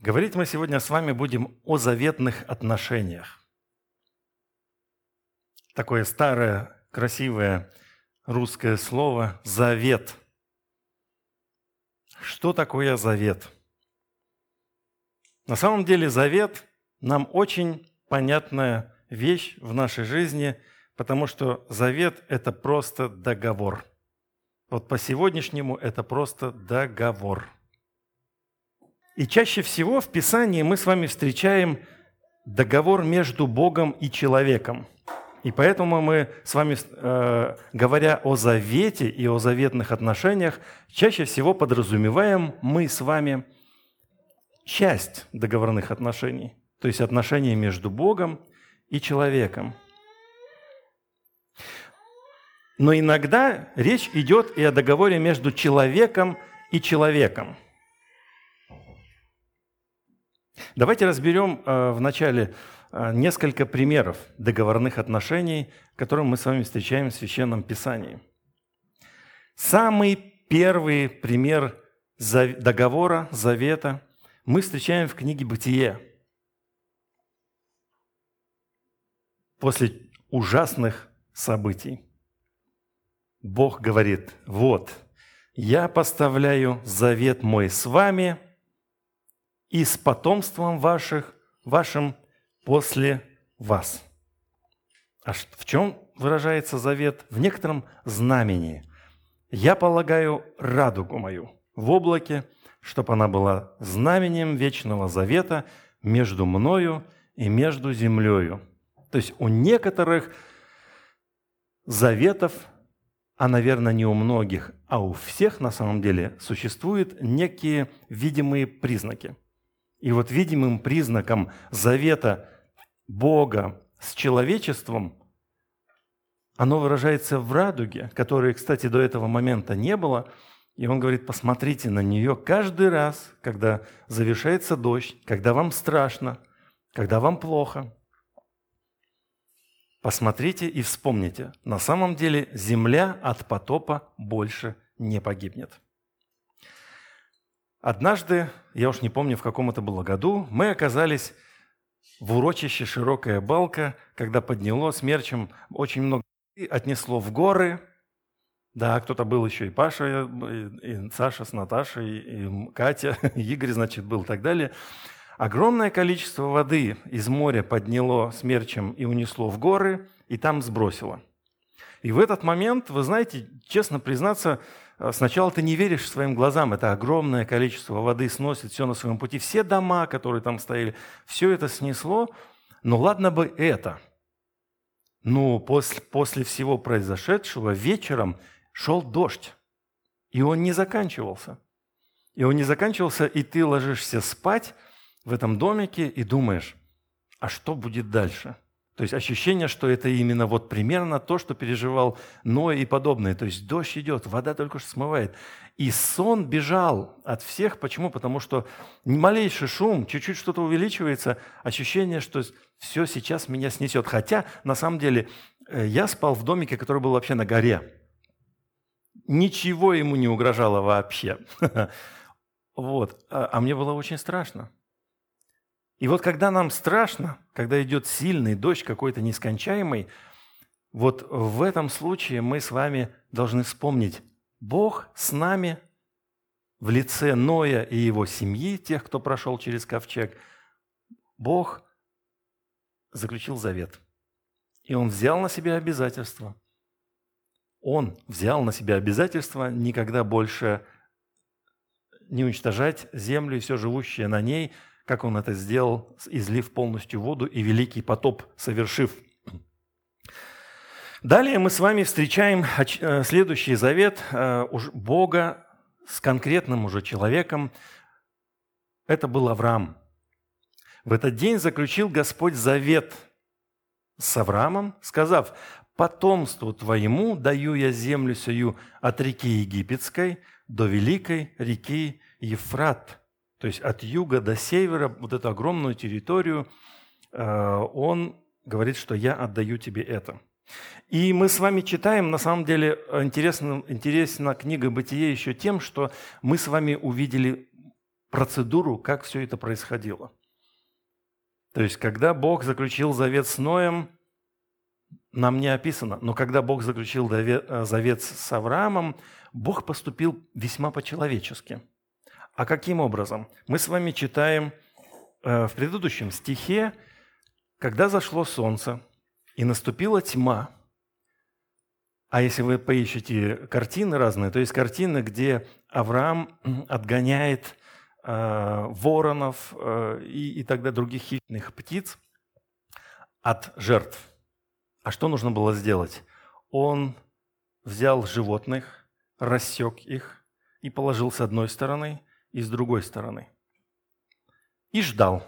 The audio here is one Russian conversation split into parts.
Говорить мы сегодня с вами будем о заветных отношениях. Такое старое, красивое русское слово «завет». Что такое завет? На самом деле завет нам очень понятная вещь в нашей жизни, потому что завет – это просто договор. Вот по сегодняшнему это просто договор – и чаще всего в Писании мы с вами встречаем договор между Богом и человеком. И поэтому мы с вами, э, говоря о завете и о заветных отношениях, чаще всего подразумеваем мы с вами часть договорных отношений, то есть отношения между Богом и человеком. Но иногда речь идет и о договоре между человеком и человеком – Давайте разберем э, вначале э, несколько примеров договорных отношений, которые мы с вами встречаем в Священном Писании. Самый первый пример договора, завета мы встречаем в книге «Бытие». После ужасных событий Бог говорит, вот, я поставляю завет мой с вами – и с потомством ваших, вашим после вас. А в чем выражается завет? В некотором знамени. Я полагаю радугу мою в облаке, чтобы она была знаменем вечного завета между мною и между землею. То есть у некоторых заветов, а, наверное, не у многих, а у всех на самом деле существуют некие видимые признаки – и вот видимым признаком завета Бога с человечеством, оно выражается в радуге, которой, кстати, до этого момента не было. И он говорит, посмотрите на нее каждый раз, когда завершается дождь, когда вам страшно, когда вам плохо. Посмотрите и вспомните, на самом деле земля от потопа больше не погибнет. Однажды, я уж не помню, в каком это было году, мы оказались в урочище «Широкая балка», когда подняло смерчем очень много отнесло в горы. Да, кто-то был еще и Паша, и Саша с Наташей, и Катя, и Игорь, значит, был и так далее. Огромное количество воды из моря подняло смерчем и унесло в горы, и там сбросило. И в этот момент, вы знаете, честно признаться, сначала ты не веришь своим глазам, это огромное количество воды сносит все на своем пути, все дома, которые там стояли, все это снесло, но ладно бы это. Но после, после всего произошедшего вечером шел дождь, и он не заканчивался. И он не заканчивался, и ты ложишься спать в этом домике и думаешь, а что будет дальше – то есть ощущение, что это именно вот примерно то, что переживал Ной и подобное. То есть дождь идет, вода только что смывает. И сон бежал от всех. Почему? Потому что малейший шум, чуть-чуть что-то увеличивается, ощущение, что все сейчас меня снесет. Хотя, на самом деле, э, я спал в домике, который был вообще на горе. Ничего ему не угрожало вообще. Вот. А, а мне было очень страшно. И вот когда нам страшно, когда идет сильный дождь какой-то нескончаемый, вот в этом случае мы с вами должны вспомнить, Бог с нами в лице Ноя и его семьи, тех, кто прошел через ковчег, Бог заключил завет. И Он взял на себя обязательство. Он взял на себя обязательство никогда больше не уничтожать землю и все живущее на ней – как он это сделал, излив полностью воду и великий потоп совершив. Далее мы с вами встречаем э, следующий завет э, Бога с конкретным уже человеком. Это был Авраам. В этот день заключил Господь завет с Авраамом, сказав, «Потомству твоему даю я землю сию от реки Египетской до великой реки Ефрат, то есть от юга до севера, вот эту огромную территорию, э, он говорит, что я отдаю тебе это. И мы с вами читаем, на самом деле, интересна, интересна книга «Бытие» еще тем, что мы с вами увидели процедуру, как все это происходило. То есть, когда Бог заключил завет с Ноем, нам не описано, но когда Бог заключил э, завет с Авраамом, Бог поступил весьма по-человечески. А каким образом? Мы с вами читаем э, в предыдущем стихе, когда зашло солнце и наступила тьма. А если вы поищете картины разные, то есть картины, где Авраам отгоняет э, воронов э, и, и тогда других хищных птиц от жертв. А что нужно было сделать? Он взял животных, рассек их и положил с одной стороны и с другой стороны. И ждал.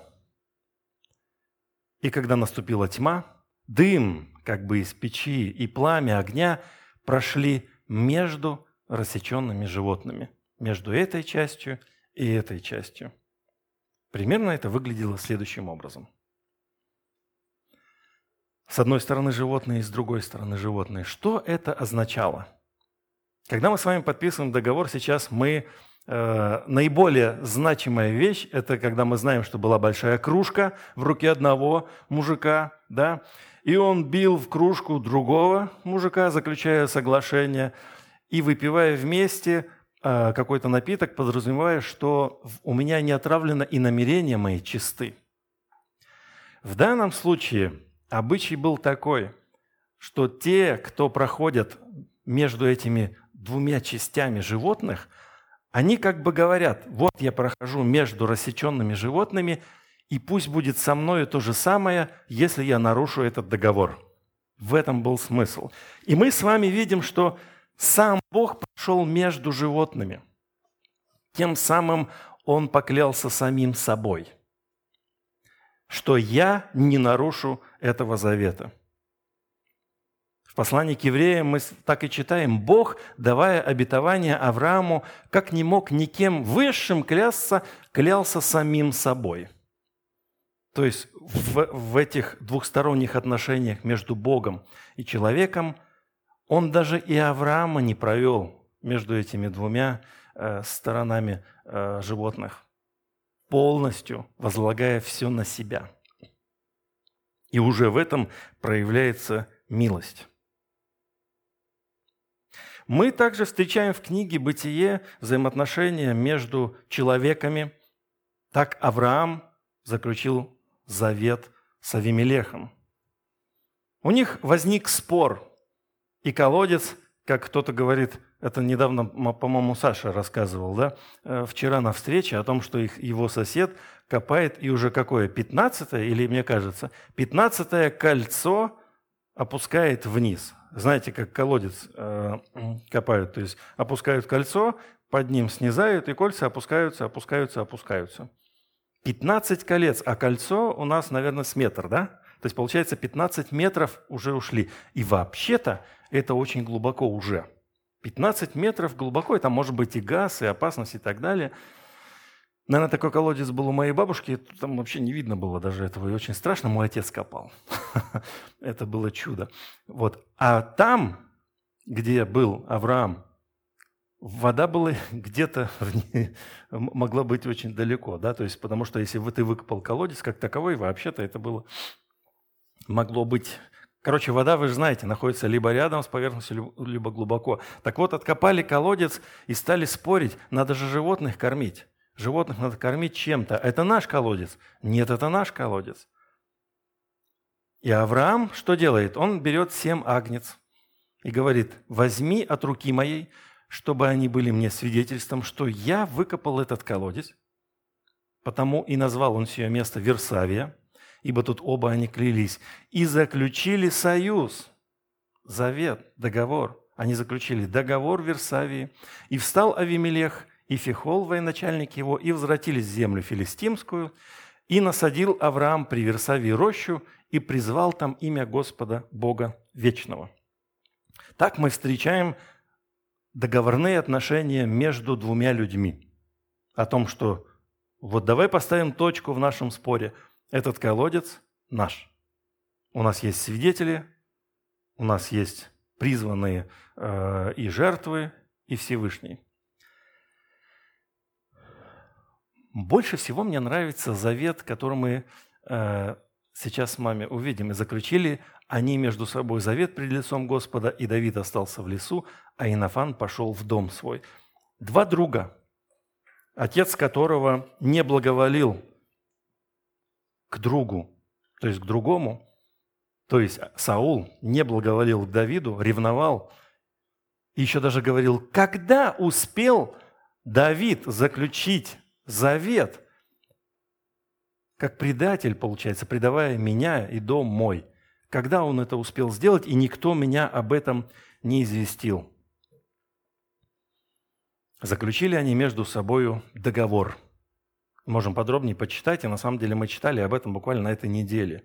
И когда наступила тьма, дым, как бы из печи, и пламя огня прошли между рассеченными животными, между этой частью и этой частью. Примерно это выглядело следующим образом. С одной стороны животные, с другой стороны животные. Что это означало? Когда мы с вами подписываем договор, сейчас мы наиболее значимая вещь – это когда мы знаем, что была большая кружка в руке одного мужика, да, и он бил в кружку другого мужика, заключая соглашение, и выпивая вместе э, какой-то напиток, подразумевая, что у меня не отравлено и намерения мои чисты. В данном случае обычай был такой, что те, кто проходят между этими двумя частями животных, они как бы говорят, вот я прохожу между рассеченными животными, и пусть будет со мною то же самое, если я нарушу этот договор. В этом был смысл. И мы с вами видим, что сам Бог пошел между животными. Тем самым Он поклялся самим собой, что я не нарушу этого завета – в послании к евреям мы так и читаем, Бог, давая обетование Аврааму, как не мог никем высшим клясться, клялся самим собой. То есть в, в этих двухсторонних отношениях между Богом и человеком он даже и Авраама не провел между этими двумя э, сторонами э, животных, полностью возлагая все на себя. И уже в этом проявляется милость. Мы также встречаем в книге «Бытие» взаимоотношения между человеками. Так Авраам заключил завет с Авимелехом. У них возник спор, и колодец, как кто-то говорит, это недавно, по-моему, Саша рассказывал, да, э, вчера на встрече о том, что их, его сосед копает, и уже какое, 15 или, мне кажется, 15 кольцо опускает вниз знаете, как колодец э, копают, то есть опускают кольцо, под ним снизают, и кольца опускаются, опускаются, опускаются. 15 колец, а кольцо у нас, наверное, с метр, да? То есть, получается, 15 метров уже ушли. И вообще-то это очень глубоко уже. 15 метров глубоко, это может быть и газ, и опасность, и так далее – Наверное, такой колодец был у моей бабушки, там вообще не видно было даже этого, и очень страшно, мой отец копал. Это было чудо. Вот. А там, где был Авраам, вода была где-то, могла быть очень далеко, да, то есть потому что если ты выкопал колодец как таковой, вообще-то это было, могло быть Короче, вода, вы же знаете, находится либо рядом с поверхностью, либо глубоко. Так вот, откопали колодец и стали спорить, надо же животных кормить. Животных надо кормить чем-то. Это наш колодец. Нет, это наш колодец. И Авраам что делает? Он берет семь агнец и говорит, возьми от руки моей, чтобы они были мне свидетельством, что я выкопал этот колодец. Потому и назвал он все место Версавия, ибо тут оба они клялись. И заключили союз, завет, договор. Они заключили договор в Версавии. И встал Авимелех и Фихол, военачальник его, и возвратились в землю филистимскую, и насадил Авраам при Версавии рощу, и призвал там имя Господа Бога Вечного. Так мы встречаем договорные отношения между двумя людьми. О том, что вот давай поставим точку в нашем споре. Этот колодец наш. У нас есть свидетели, у нас есть призванные э, и жертвы, и Всевышний. Больше всего мне нравится завет, который мы э, сейчас с вами увидим. И заключили они между собой завет пред лицом Господа, и Давид остался в лесу, а Инофан пошел в дом свой. Два друга, отец которого не благоволил к другу, то есть к другому, то есть Саул не благоволил к Давиду, ревновал, и еще даже говорил, когда успел Давид заключить завет, как предатель, получается, предавая меня и дом мой. Когда он это успел сделать, и никто меня об этом не известил. Заключили они между собой договор. Можем подробнее почитать, и на самом деле мы читали об этом буквально на этой неделе,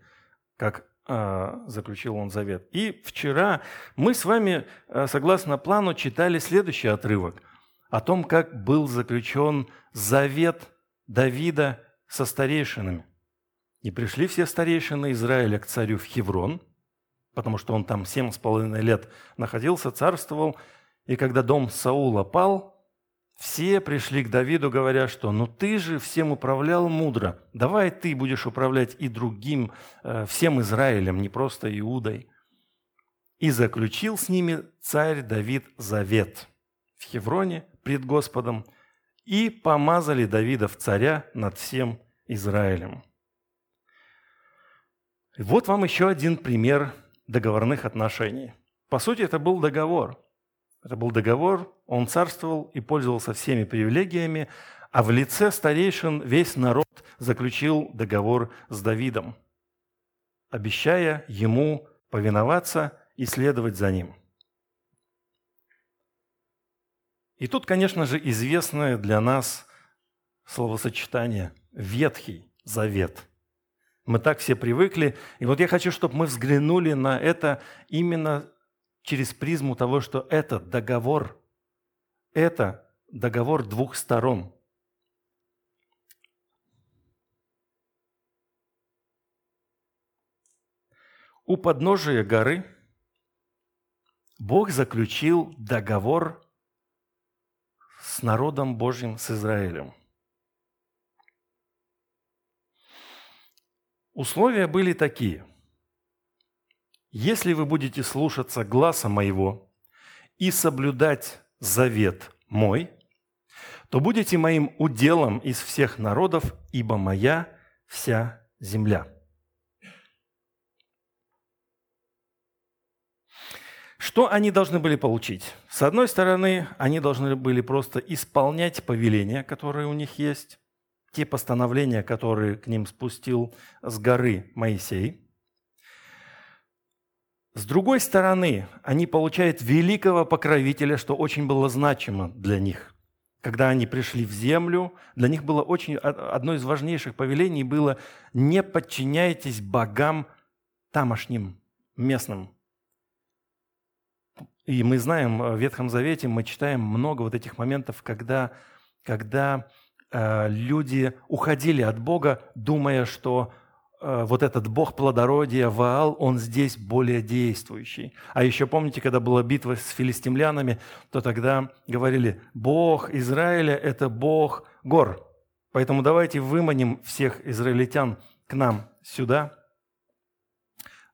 как э, заключил он завет. И вчера мы с вами, э, согласно плану, читали следующий отрывок о том, как был заключен завет Давида со старейшинами. И пришли все старейшины Израиля к царю в Хеврон, потому что он там семь с половиной лет находился, царствовал. И когда дом Саула пал, все пришли к Давиду, говоря, что «ну ты же всем управлял мудро, давай ты будешь управлять и другим, э, всем Израилем, не просто Иудой». И заключил с ними царь Давид завет в Хевроне пред Господом, и помазали Давида в царя над всем Израилем. Вот вам еще один пример договорных отношений. По сути, это был договор – это был договор, он царствовал и пользовался всеми привилегиями, а в лице старейшин весь народ заключил договор с Давидом, обещая ему повиноваться и следовать за ним. И тут, конечно же, известное для нас словосочетание «Ветхий Завет». Мы так все привыкли. И вот я хочу, чтобы мы взглянули на это именно через призму того, что этот договор – это договор двух сторон. У подножия горы Бог заключил договор с народом Божьим, с Израилем. Условия были такие – если вы будете слушаться гласа моего и соблюдать завет мой, то будете моим уделом из всех народов, ибо моя вся земля». Что они должны были получить? С одной стороны, они должны были просто исполнять повеления, которые у них есть, те постановления, которые к ним спустил с горы Моисей – с другой стороны, они получают великого покровителя, что очень было значимо для них. Когда они пришли в землю, для них было очень одно из важнейших повелений было не подчиняйтесь богам тамошним, местным. И мы знаем, в Ветхом Завете мы читаем много вот этих моментов, когда, когда э, люди уходили от Бога, думая, что Э, вот этот бог плодородия, Ваал, он здесь более действующий. А еще помните, когда была битва с филистимлянами, то тогда говорили, бог Израиля – это бог гор. Поэтому давайте выманим всех израильтян к нам сюда,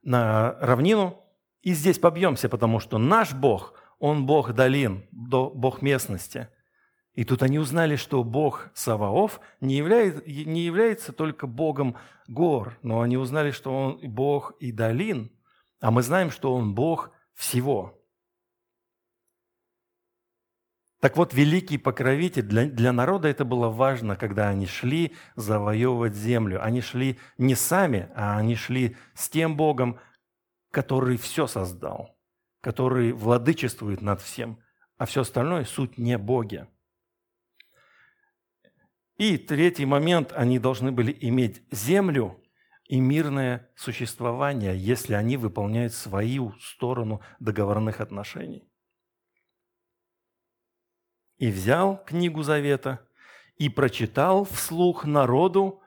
на равнину, и здесь побьемся, потому что наш Бог, Он Бог долин, Бог местности – и тут они узнали, что Бог Саваоф не является, не является только Богом гор, но они узнали, что Он Бог и долин, а мы знаем, что Он Бог всего. Так вот, великий покровитель, для, для народа это было важно, когда они шли завоевывать землю. Они шли не сами, а они шли с тем Богом, который все создал, который владычествует над всем, а все остальное – суть не боги. И третий момент, они должны были иметь землю и мирное существование, если они выполняют свою сторону договорных отношений. И взял книгу Завета и прочитал вслух народу,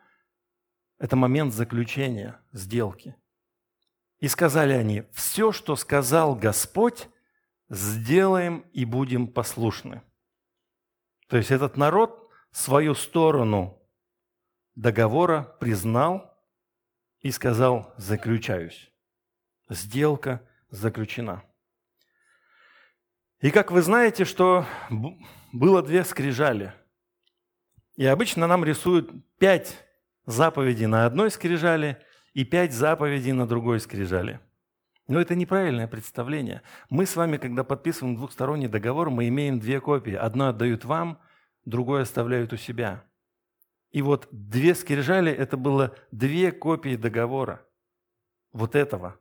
это момент заключения сделки. И сказали они, все, что сказал Господь, сделаем и будем послушны. То есть этот народ свою сторону договора признал и сказал «заключаюсь». Сделка заключена. И как вы знаете, что было две скрижали. И обычно нам рисуют пять заповедей на одной скрижали и пять заповедей на другой скрижали. Но это неправильное представление. Мы с вами, когда подписываем двухсторонний договор, мы имеем две копии. Одну отдают вам, другую оставляют у себя. И вот две скрижали – это было две копии договора. Вот этого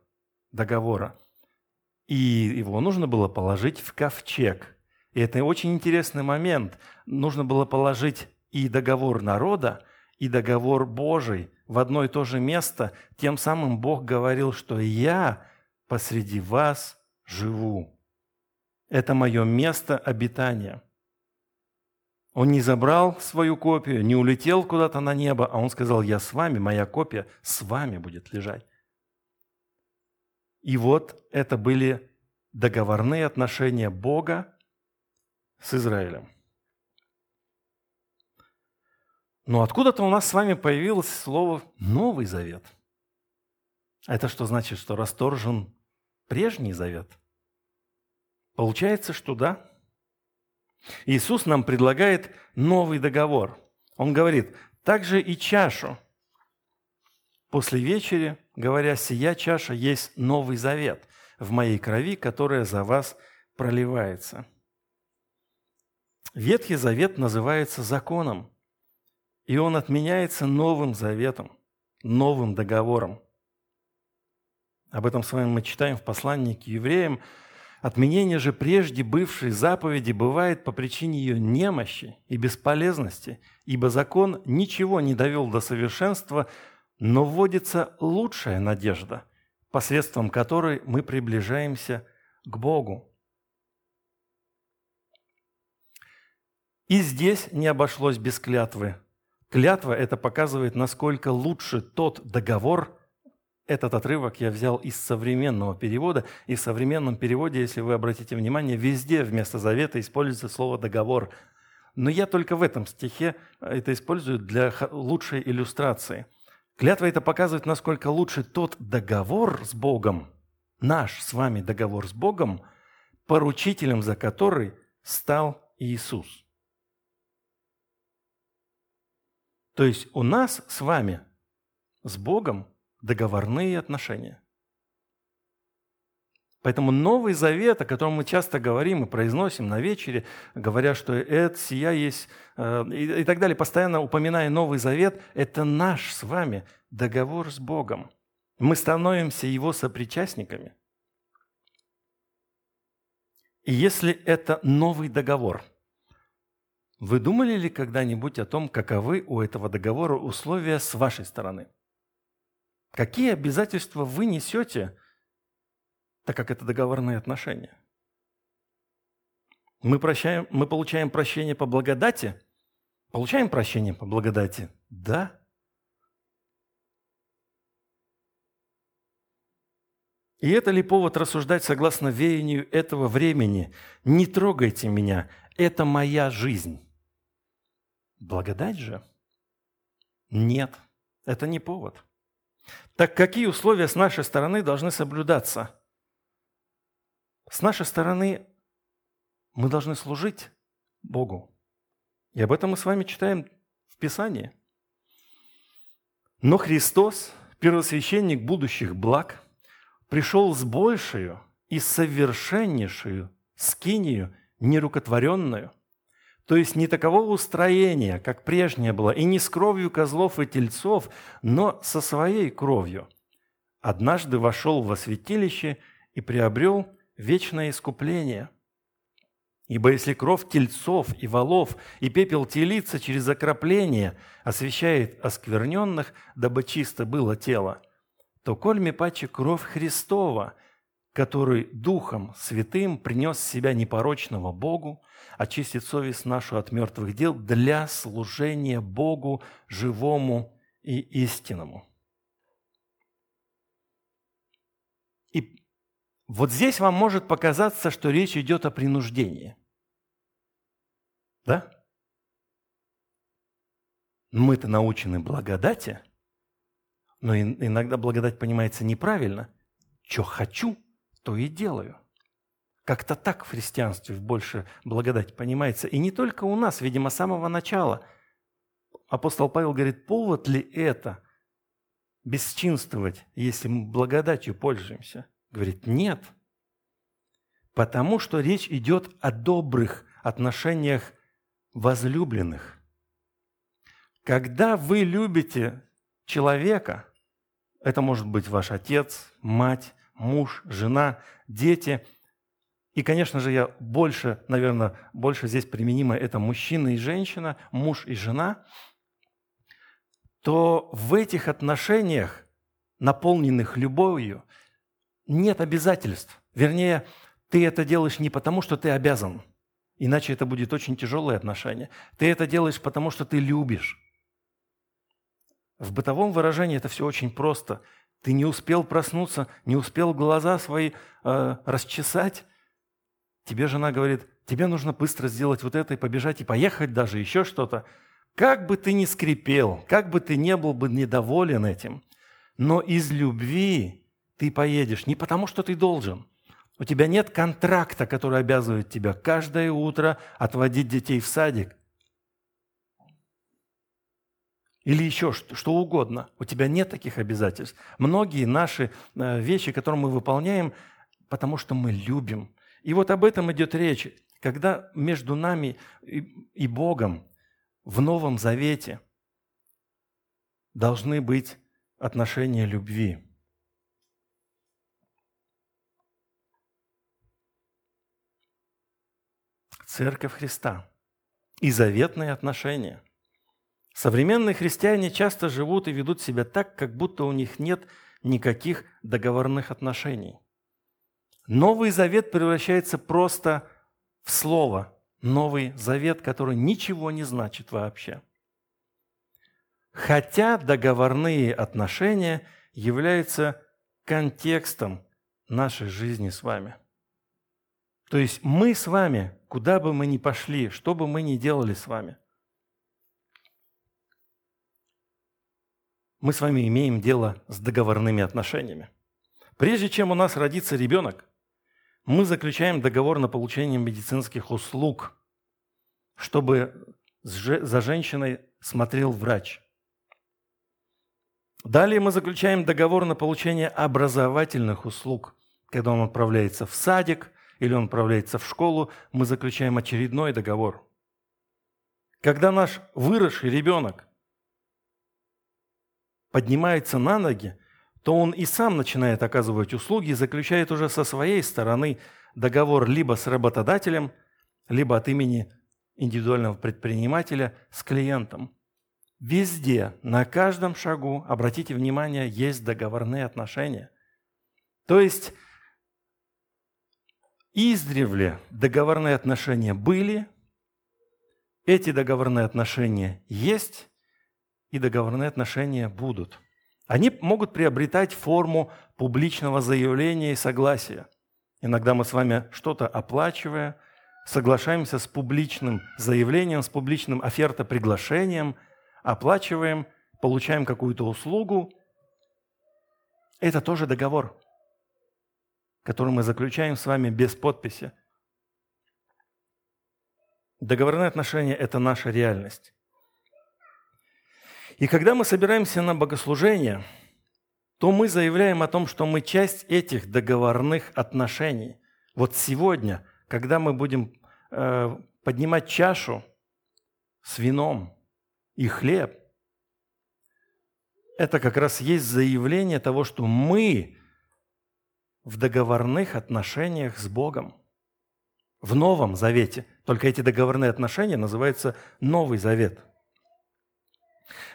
договора. И его нужно было положить в ковчег. И это очень интересный момент. Нужно было положить и договор народа, и договор Божий в одно и то же место. Тем самым Бог говорил, что «я посреди вас живу». Это мое место обитания. Он не забрал свою копию, не улетел куда-то на небо, а он сказал, я с вами, моя копия с вами будет лежать. И вот это были договорные отношения Бога с Израилем. Но откуда-то у нас с вами появилось слово «Новый Завет». Это что значит, что расторжен прежний завет? Получается, что да. Иисус нам предлагает новый договор. Он говорит, также и чашу. После вечери, говоря, сия чаша есть новый завет в моей крови, которая за вас проливается. Ветхий завет называется законом, и он отменяется новым заветом, новым договором. Об этом с вами мы читаем в послании к евреям, Отменение же прежде бывшей заповеди бывает по причине ее немощи и бесполезности, ибо закон ничего не довел до совершенства, но вводится лучшая надежда, посредством которой мы приближаемся к Богу. И здесь не обошлось без клятвы. Клятва – это показывает, насколько лучше тот договор, этот отрывок я взял из современного перевода, и в современном переводе, если вы обратите внимание, везде вместо завета используется слово «договор». Но я только в этом стихе это использую для лучшей иллюстрации. Клятва это показывает, насколько лучше тот договор с Богом, наш с вами договор с Богом, поручителем за который стал Иисус. То есть у нас с вами с Богом договорные отношения. Поэтому Новый Завет, о котором мы часто говорим и произносим на вечере, говоря, что это, сия есть, э, и, и так далее, постоянно упоминая Новый Завет, это наш с вами договор с Богом. Мы становимся Его сопричастниками. И если это новый договор, вы думали ли когда-нибудь о том, каковы у этого договора условия с вашей стороны? Какие обязательства вы несете, так как это договорные отношения? Мы, прощаем, мы получаем прощение по благодати? Получаем прощение по благодати? Да. И это ли повод рассуждать согласно веянию этого времени? Не трогайте меня, это моя жизнь. Благодать же? Нет, это не повод. Так какие условия с нашей стороны должны соблюдаться? С нашей стороны мы должны служить Богу. И об этом мы с вами читаем в Писании. Но Христос, первосвященник будущих благ, пришел с большую и совершеннейшую скинию, нерукотворенную, то есть не такового устроения, как прежнее было, и не с кровью козлов и тельцов, но со своей кровью. Однажды вошел во святилище и приобрел вечное искупление. Ибо если кровь тельцов и волов и пепел телица через окропление освещает оскверненных, дабы чисто было тело, то кольми паче кровь Христова – который Духом Святым принес себя непорочного Богу, очистит совесть нашу от мертвых дел для служения Богу живому и истинному. И вот здесь вам может показаться, что речь идет о принуждении. Да? Мы-то научены благодати, но иногда благодать понимается неправильно. Что хочу, то и делаю. Как-то так в христианстве больше благодать понимается. И не только у нас, видимо, с самого начала. Апостол Павел говорит, повод ли это бесчинствовать, если мы благодатью пользуемся? Говорит, нет. Потому что речь идет о добрых отношениях возлюбленных. Когда вы любите человека, это может быть ваш отец, мать, муж, жена, дети. И, конечно же, я больше, наверное, больше здесь применимо это мужчина и женщина, муж и жена, то в этих отношениях, наполненных любовью, нет обязательств. Вернее, ты это делаешь не потому, что ты обязан, иначе это будет очень тяжелое отношение. Ты это делаешь потому, что ты любишь. В бытовом выражении это все очень просто. Ты не успел проснуться, не успел глаза свои э, расчесать. Тебе жена говорит, тебе нужно быстро сделать вот это и побежать, и поехать даже, еще что-то. Как бы ты ни скрипел, как бы ты не был бы недоволен этим, но из любви ты поедешь не потому, что ты должен. У тебя нет контракта, который обязывает тебя каждое утро отводить детей в садик – или еще что угодно. У тебя нет таких обязательств. Многие наши э, вещи, которые мы выполняем, потому что мы любим. И вот об этом идет речь. Когда между нами и Богом в Новом Завете должны быть отношения любви. Церковь Христа и заветные отношения. Современные христиане часто живут и ведут себя так, как будто у них нет никаких договорных отношений. Новый Завет превращается просто в слово. Новый Завет, который ничего не значит вообще. Хотя договорные отношения являются контекстом нашей жизни с вами. То есть мы с вами, куда бы мы ни пошли, что бы мы ни делали с вами – мы с вами имеем дело с договорными отношениями. Прежде чем у нас родится ребенок, мы заключаем договор на получение медицинских услуг, чтобы за женщиной смотрел врач. Далее мы заключаем договор на получение образовательных услуг. Когда он отправляется в садик или он отправляется в школу, мы заключаем очередной договор. Когда наш выросший ребенок поднимается на ноги, то он и сам начинает оказывать услуги и заключает уже со своей стороны договор либо с работодателем, либо от имени индивидуального предпринимателя с клиентом. Везде, на каждом шагу, обратите внимание, есть договорные отношения. То есть издревле договорные отношения были, эти договорные отношения есть, и договорные отношения будут. Они могут приобретать форму публичного заявления и согласия. Иногда мы с вами что-то оплачивая, соглашаемся с публичным заявлением, с публичным офертоприглашением, оплачиваем, получаем какую-то услугу. Это тоже договор, который мы заключаем с вами без подписи. Договорные отношения – это наша реальность. И когда мы собираемся на богослужение, то мы заявляем о том, что мы часть этих договорных отношений. Вот сегодня, когда мы будем э, поднимать чашу с вином и хлеб, это как раз есть заявление того, что мы в договорных отношениях с Богом. В Новом Завете. Только эти договорные отношения называются Новый Завет –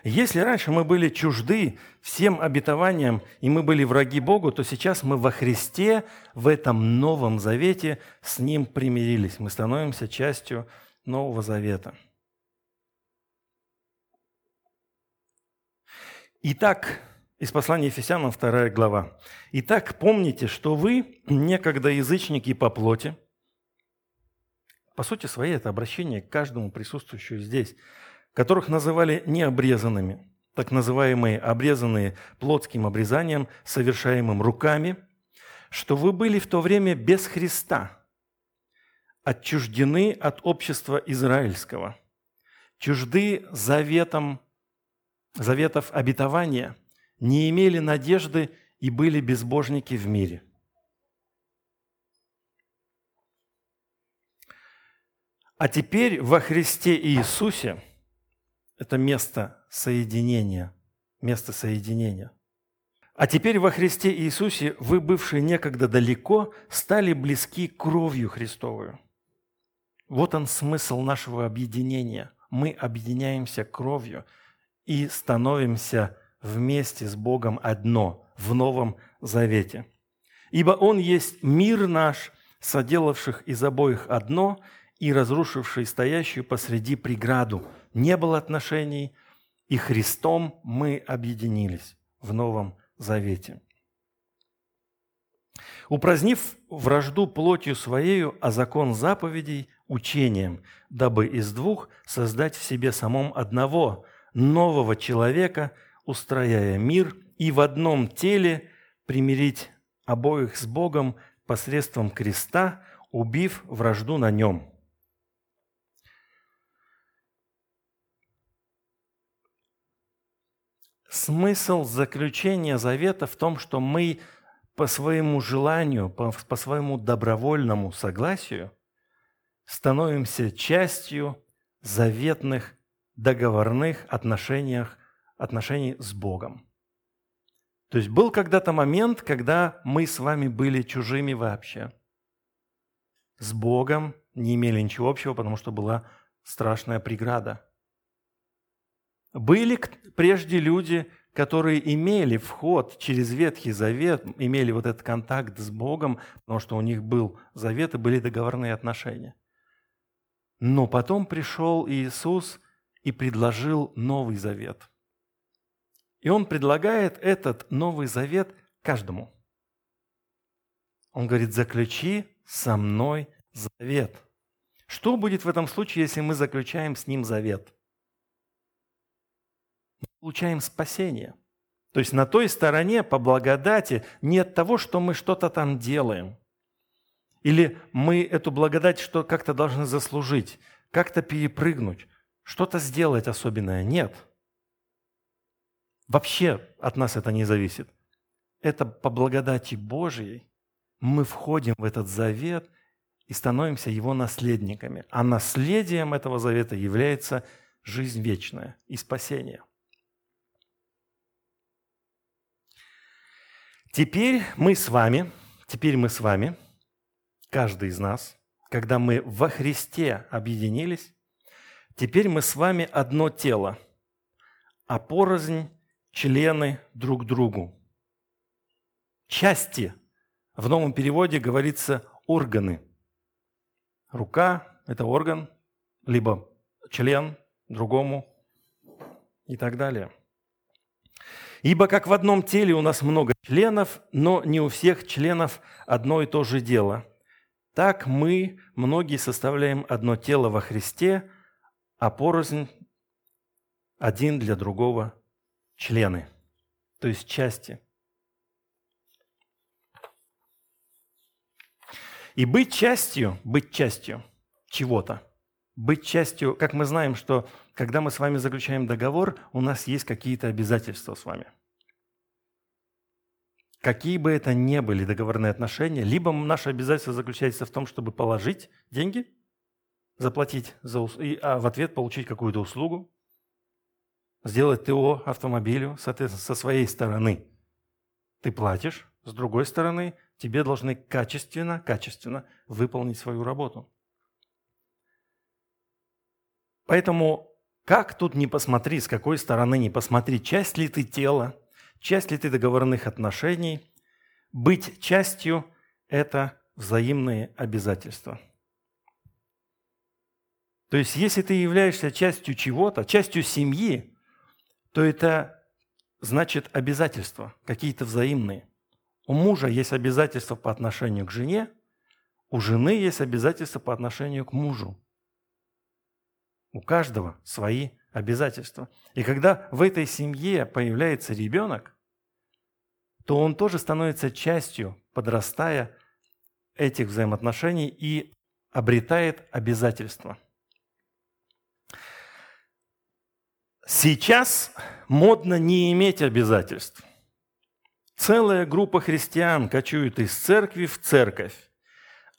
если раньше мы были чужды всем обетованиям, и мы были враги Богу, то сейчас мы во Христе, в этом Новом Завете, с Ним примирились. Мы становимся частью Нового Завета. Итак, из послания Ефесянам 2 глава. «Итак, помните, что вы, некогда язычники по плоти, по сути своей это обращение к каждому присутствующему здесь – которых называли необрезанными, так называемые обрезанные плотским обрезанием, совершаемым руками, что вы были в то время без Христа, отчуждены от общества израильского, чужды заветом, заветов обетования, не имели надежды и были безбожники в мире. А теперь во Христе Иисусе это место соединения, место соединения. А теперь во Христе Иисусе вы, бывшие некогда далеко, стали близки кровью Христовую. Вот он смысл нашего объединения. Мы объединяемся кровью и становимся вместе с Богом одно в Новом Завете. Ибо Он есть мир наш, соделавших из обоих одно и разрушивший стоящую посреди преграду. Не было отношений, и Христом мы объединились в Новом Завете. Упразднив вражду плотью своею, а закон заповедей – учением, дабы из двух создать в себе самом одного, нового человека – устрояя мир, и в одном теле примирить обоих с Богом посредством креста, убив вражду на нем. Смысл заключения завета в том, что мы по своему желанию, по, по своему добровольному согласию становимся частью заветных договорных отношениях отношений с Богом. То есть был когда-то момент, когда мы с вами были чужими вообще. С Богом не имели ничего общего, потому что была страшная преграда. Были прежде люди, которые имели вход через Ветхий Завет, имели вот этот контакт с Богом, потому что у них был завет и были договорные отношения. Но потом пришел Иисус и предложил Новый Завет. И он предлагает этот Новый Завет каждому. Он говорит, заключи со мной завет. Что будет в этом случае, если мы заключаем с ним завет? Получаем спасение. То есть на той стороне по благодати нет того, что мы что-то там делаем. Или мы эту благодать что как-то должны заслужить, как-то перепрыгнуть, что-то сделать особенное. Нет – Вообще от нас это не зависит. Это по благодати Божьей мы входим в этот завет и становимся его наследниками. А наследием этого завета является жизнь вечная и спасение. Теперь мы с вами, теперь мы с вами, каждый из нас, когда мы во Христе объединились, теперь мы с вами одно тело, а порознь члены друг другу. Части. В новом переводе говорится органы. Рука – это орган, либо член другому и так далее. Ибо как в одном теле у нас много членов, но не у всех членов одно и то же дело. Так мы, многие, составляем одно тело во Христе, а порознь один для другого члены, то есть части. И быть частью, быть частью чего-то, быть частью, как мы знаем, что когда мы с вами заключаем договор, у нас есть какие-то обязательства с вами. Какие бы это ни были договорные отношения, либо наше обязательство заключается в том, чтобы положить деньги, заплатить, за, а в ответ получить какую-то услугу, сделать ТО автомобилю, соответственно, со своей стороны. Ты платишь, с другой стороны, тебе должны качественно, качественно выполнить свою работу. Поэтому как тут не посмотри, с какой стороны не посмотри, часть ли ты тела, часть ли ты договорных отношений, быть частью – это взаимные обязательства. То есть, если ты являешься частью чего-то, частью семьи, то это значит обязательства, какие-то взаимные. У мужа есть обязательства по отношению к жене, у жены есть обязательства по отношению к мужу. У каждого свои обязательства. И когда в этой семье появляется ребенок, то он тоже становится частью, подрастая этих взаимоотношений и обретает обязательства. Сейчас модно не иметь обязательств. Целая группа христиан кочует из церкви в церковь,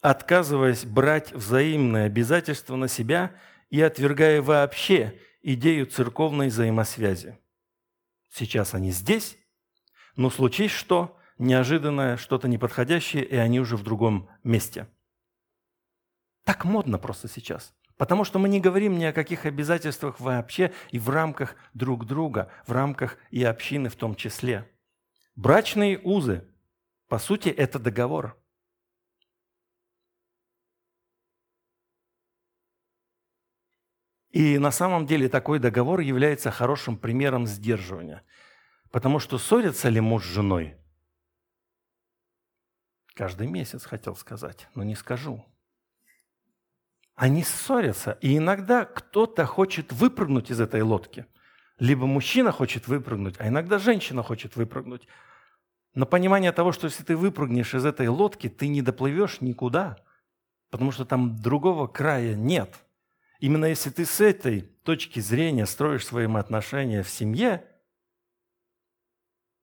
отказываясь брать взаимные обязательства на себя и отвергая вообще идею церковной взаимосвязи. Сейчас они здесь, но случись что, неожиданное, что-то неподходящее, и они уже в другом месте. Так модно просто сейчас. Потому что мы не говорим ни о каких обязательствах вообще и в рамках друг друга, в рамках и общины в том числе. Брачные узы, по сути, это договор. И на самом деле такой договор является хорошим примером сдерживания. Потому что ссорится ли муж с женой? Каждый месяц хотел сказать, но не скажу. Они ссорятся, и иногда кто-то хочет выпрыгнуть из этой лодки. Либо мужчина хочет выпрыгнуть, а иногда женщина хочет выпрыгнуть. Но понимание того, что если ты выпрыгнешь из этой лодки, ты не доплывешь никуда, потому что там другого края нет. Именно если ты с этой точки зрения строишь свои отношения в семье,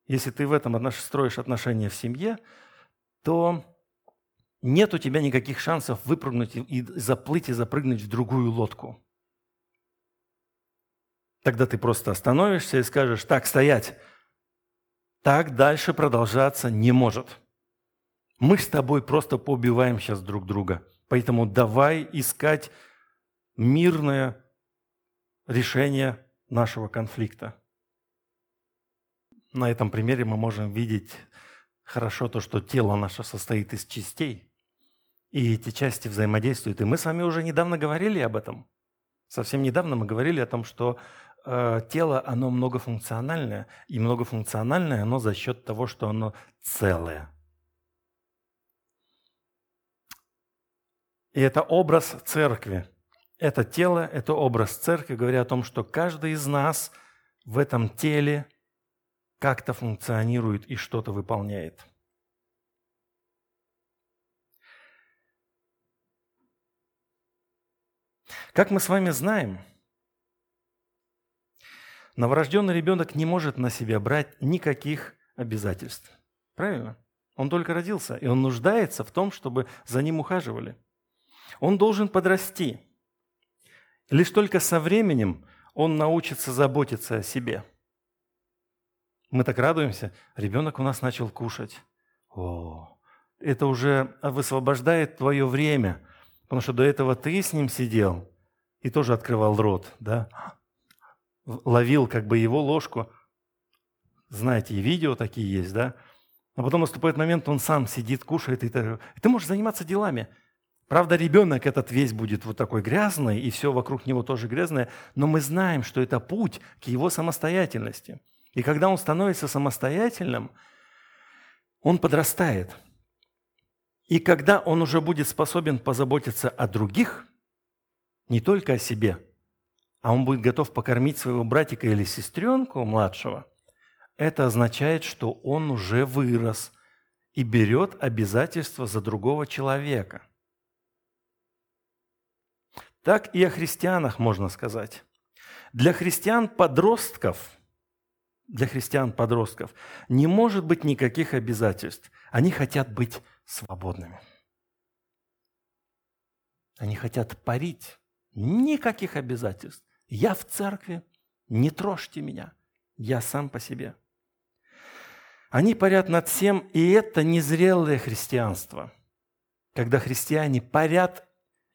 если ты в этом строишь отношения в семье, то нет у тебя никаких шансов выпрыгнуть и заплыть и запрыгнуть в другую лодку. Тогда ты просто остановишься и скажешь, так, стоять, так дальше продолжаться не может. Мы с тобой просто побиваем сейчас друг друга. Поэтому давай искать мирное решение нашего конфликта. На этом примере мы можем видеть хорошо то, что тело наше состоит из частей – и эти части взаимодействуют. И мы с вами уже недавно говорили об этом. Совсем недавно мы говорили о том, что э, тело, оно многофункциональное. И многофункциональное оно за счет того, что оно целое. И это образ церкви. Это тело, это образ церкви, говоря о том, что каждый из нас в этом теле как-то функционирует и что-то выполняет. Как мы с вами знаем, новорожденный ребенок не может на себя брать никаких обязательств. Правильно? Он только родился, и он нуждается в том, чтобы за ним ухаживали. Он должен подрасти. Лишь только со временем он научится заботиться о себе. Мы так радуемся, ребенок у нас начал кушать. О, это уже высвобождает твое время, потому что до этого ты с ним сидел, и тоже открывал рот, да, ловил как бы его ложку. Знаете, и видео такие есть, да. А потом наступает момент, он сам сидит, кушает, и ты можешь заниматься делами. Правда, ребенок этот весь будет вот такой грязный, и все вокруг него тоже грязное, но мы знаем, что это путь к его самостоятельности. И когда он становится самостоятельным, он подрастает. И когда он уже будет способен позаботиться о других – не только о себе, а он будет готов покормить своего братика или сестренку младшего, это означает, что он уже вырос и берет обязательства за другого человека. Так и о христианах можно сказать. Для христиан-подростков, для христиан-подростков не может быть никаких обязательств. Они хотят быть свободными. Они хотят парить. Никаких обязательств. Я в церкви, не трожьте меня. Я сам по себе. Они парят над всем, и это незрелое христианство. Когда христиане парят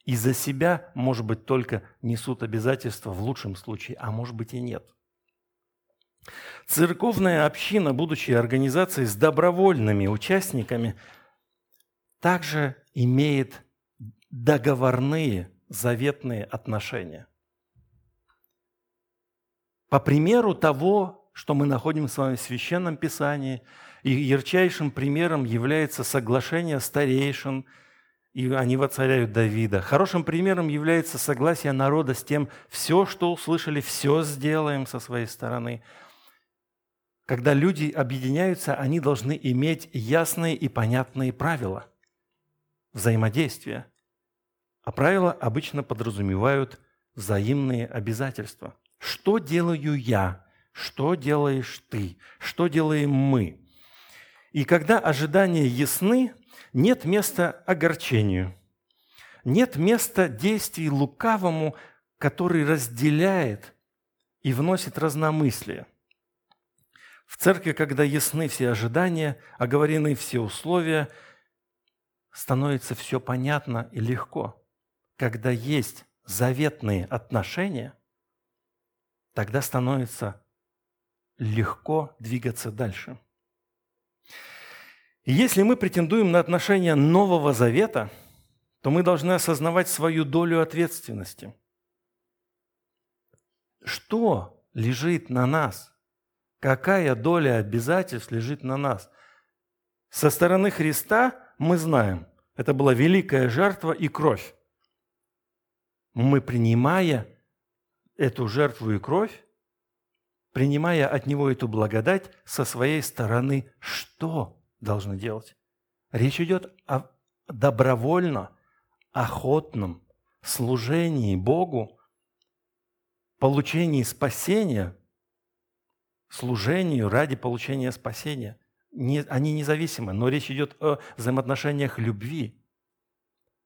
и за себя, может быть, только несут обязательства в лучшем случае, а может быть и нет. Церковная община, будучи организацией с добровольными участниками, также имеет договорные заветные отношения. По примеру того, что мы находим с вами в Священном Писании, и ярчайшим примером является соглашение старейшин и они воцаряют Давида. Хорошим примером является согласие народа с тем, все, что услышали, все сделаем со своей стороны. Когда люди объединяются, они должны иметь ясные и понятные правила взаимодействия. А правила обычно подразумевают взаимные обязательства. Что делаю я? Что делаешь ты? Что делаем мы? И когда ожидания ясны, нет места огорчению, нет места действий лукавому, который разделяет и вносит разномыслие. В церкви, когда ясны все ожидания, оговорены все условия, становится все понятно и легко. Когда есть заветные отношения, тогда становится легко двигаться дальше. Если мы претендуем на отношения Нового Завета, то мы должны осознавать свою долю ответственности. Что лежит на нас? Какая доля обязательств лежит на нас? Со стороны Христа мы знаем, это была великая жертва и кровь мы, принимая эту жертву и кровь, принимая от Него эту благодать, со своей стороны что должны делать? Речь идет о добровольно, охотном служении Богу, получении спасения, служению ради получения спасения. Не, они независимы, но речь идет о взаимоотношениях любви.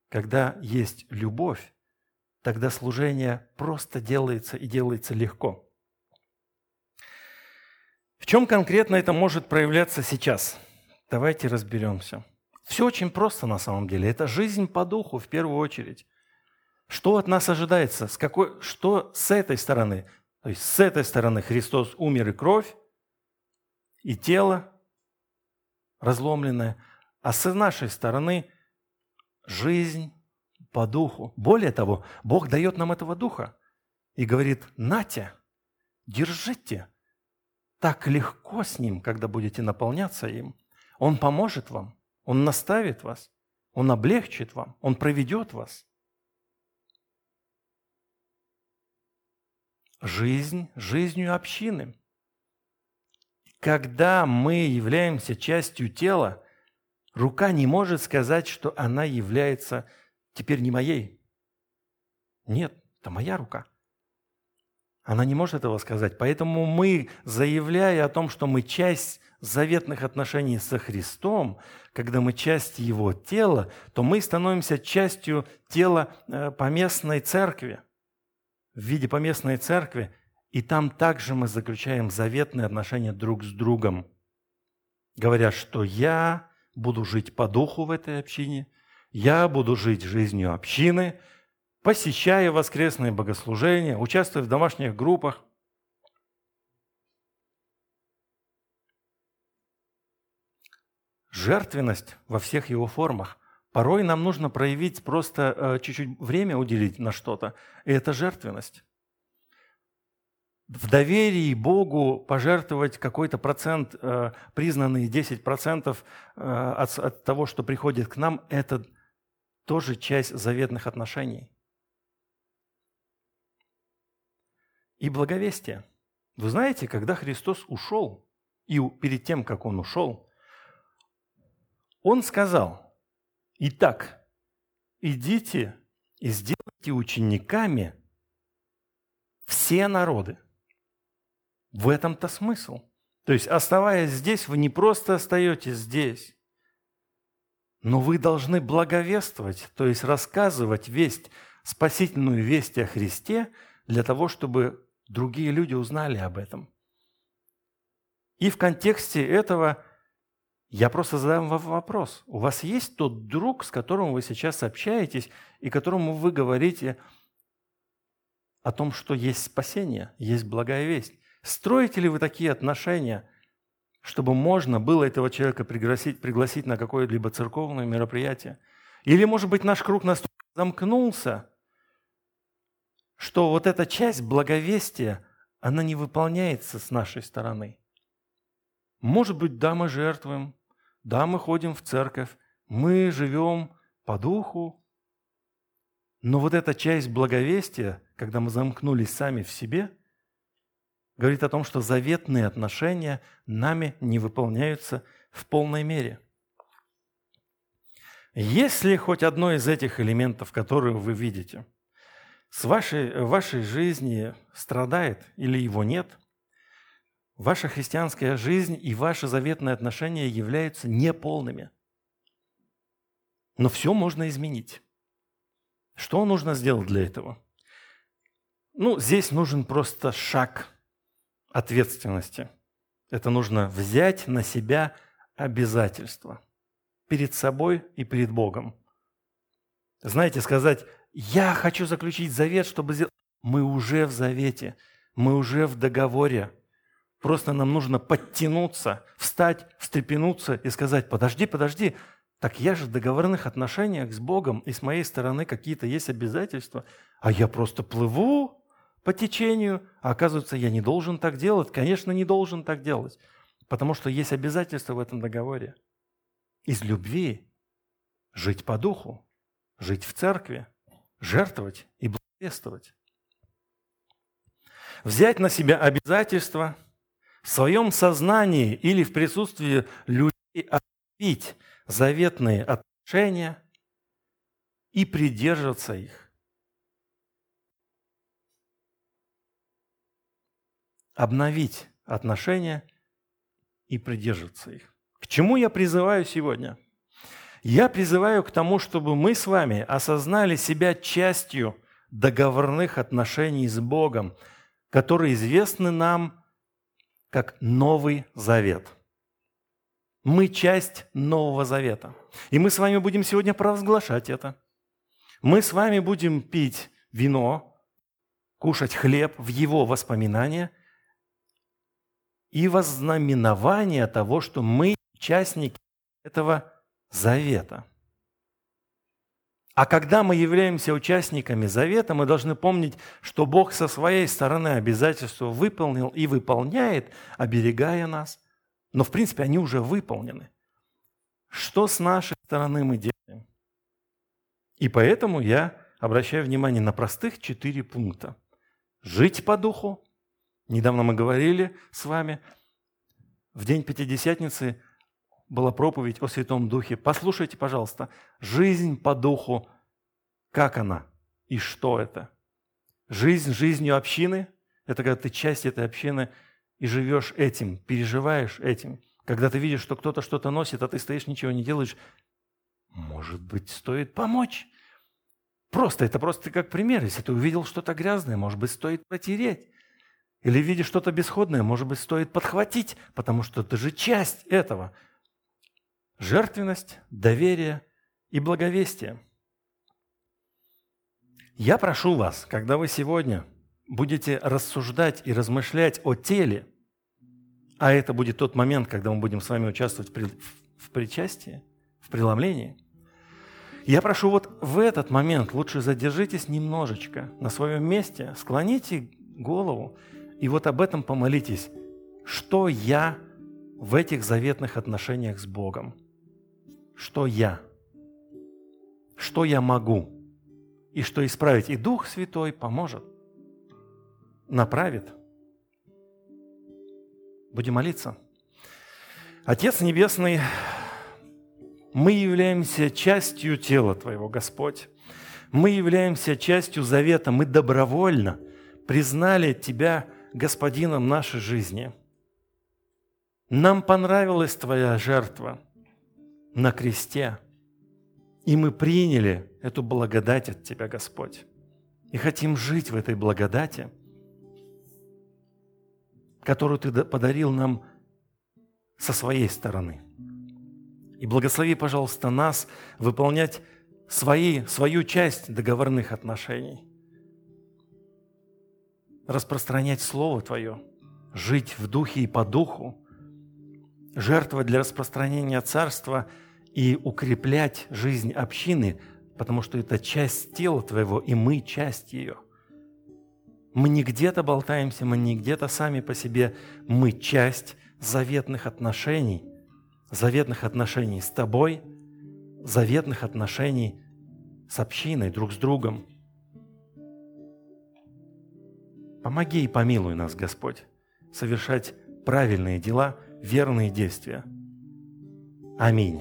Когда есть любовь, тогда служение просто делается и делается легко. В чем конкретно это может проявляться сейчас? Давайте разберемся. Все очень просто на самом деле. Это жизнь по духу в первую очередь. Что от нас ожидается? С какой, что с этой стороны? То есть с этой стороны Христос умер и кровь, и тело разломленное, а с нашей стороны жизнь, по духу. Более того, Бог дает нам этого духа и говорит, нате, держите. Так легко с ним, когда будете наполняться им. Он поможет вам, он наставит вас, он облегчит вам, он проведет вас. Жизнь жизнью общины. Когда мы являемся частью тела, рука не может сказать, что она является теперь не моей. Нет, это моя рука. Она не может этого сказать. Поэтому мы, заявляя о том, что мы часть заветных отношений со Христом, когда мы часть Его тела, то мы становимся частью тела э, поместной церкви, в виде поместной церкви, и там также мы заключаем заветные отношения друг с другом, говоря, что я буду жить по духу в этой общине – я буду жить жизнью общины, посещая воскресные богослужения, участвуя в домашних группах. Жертвенность во всех его формах. Порой нам нужно проявить просто э, чуть-чуть время уделить на что-то, и это жертвенность. В доверии Богу пожертвовать какой-то процент, э, признанные 10% э, от, от того, что приходит к нам, это тоже часть заветных отношений. И благовестие. Вы знаете, когда Христос ушел, и перед тем, как Он ушел, Он сказал, «Итак, идите и сделайте учениками все народы». В этом-то смысл. То есть, оставаясь здесь, вы не просто остаетесь здесь, но вы должны благовествовать, то есть рассказывать весть, спасительную весть о Христе для того, чтобы другие люди узнали об этом. И в контексте этого я просто задам вам вопрос. У вас есть тот друг, с которым вы сейчас общаетесь, и которому вы говорите о том, что есть спасение, есть благая весть? Строите ли вы такие отношения – чтобы можно было этого человека пригласить, пригласить на какое-либо церковное мероприятие. Или, может быть, наш круг настолько замкнулся, что вот эта часть благовестия, она не выполняется с нашей стороны. Может быть, да, мы жертвуем, да, мы ходим в церковь, мы живем по духу. Но вот эта часть благовестия, когда мы замкнулись сами в себе, говорит о том, что заветные отношения нами не выполняются в полной мере. Если хоть одно из этих элементов, которые вы видите, с вашей, в вашей жизни страдает или его нет, ваша христианская жизнь и ваши заветные отношения являются неполными. Но все можно изменить. Что нужно сделать для этого? Ну, здесь нужен просто шаг ответственности. Это нужно взять на себя обязательства перед собой и перед Богом. Знаете, сказать, я хочу заключить завет, чтобы. Мы уже в завете, мы уже в договоре. Просто нам нужно подтянуться, встать, встрепенуться и сказать, подожди, подожди, так я же в договорных отношениях с Богом, и с моей стороны какие-то есть обязательства, а я просто плыву по течению, а оказывается, я не должен так делать. Конечно, не должен так делать, потому что есть обязательства в этом договоре. Из любви жить по духу, жить в церкви, жертвовать и благовествовать. Взять на себя обязательства в своем сознании или в присутствии людей отпить заветные отношения и придерживаться их. Обновить отношения и придерживаться их. К чему я призываю сегодня? Я призываю к тому, чтобы мы с вами осознали себя частью договорных отношений с Богом, которые известны нам как Новый Завет – мы часть Нового Завета. И мы с вами будем сегодня провозглашать это. Мы с вами будем пить вино, кушать хлеб в его воспоминания и вознаменование того, что мы участники этого завета. А когда мы являемся участниками завета, мы должны помнить, что Бог со своей стороны обязательства выполнил и выполняет, оберегая нас – но, в принципе, они уже выполнены. Что с нашей стороны мы делаем? И поэтому я обращаю внимание на простых четыре пункта. Жить по духу. Недавно мы говорили с вами, в день Пятидесятницы была проповедь о Святом Духе. Послушайте, пожалуйста, жизнь по духу, как она и что это? Жизнь жизнью общины – это когда ты часть этой общины – и живешь этим, переживаешь этим. Когда ты видишь, что кто-то что-то носит, а ты стоишь, ничего не делаешь, может быть, стоит помочь. Просто, это просто как пример. Если ты увидел что-то грязное, может быть, стоит протереть. Или видишь что-то бесходное, может быть, стоит подхватить, потому что ты же часть этого. Жертвенность, доверие и благовестие. Я прошу вас, когда вы сегодня будете рассуждать и размышлять о теле, а это будет тот момент, когда мы будем с вами участвовать в причастии, в преломлении, я прошу вот в этот момент лучше задержитесь немножечко на своем месте, склоните голову и вот об этом помолитесь. Что я в этих заветных отношениях с Богом? Что я? Что я могу? И что исправить? И Дух Святой поможет – направит. Будем молиться. Отец Небесный, мы являемся частью тела Твоего, Господь. Мы являемся частью завета. Мы добровольно признали Тебя Господином нашей жизни. Нам понравилась Твоя жертва на кресте, и мы приняли эту благодать от Тебя, Господь. И хотим жить в этой благодати – которую Ты подарил нам со своей стороны. И благослови, пожалуйста, нас выполнять свои, свою часть договорных отношений. Распространять Слово Твое, жить в духе и по духу, жертвовать для распространения Царства и укреплять жизнь общины, потому что это часть тела Твоего, и мы часть ее – мы не где-то болтаемся, мы не где-то сами по себе. Мы часть заветных отношений, заветных отношений с тобой заветных отношений с общиной, друг с другом. Помоги и помилуй нас, Господь, совершать правильные дела, верные действия. Аминь.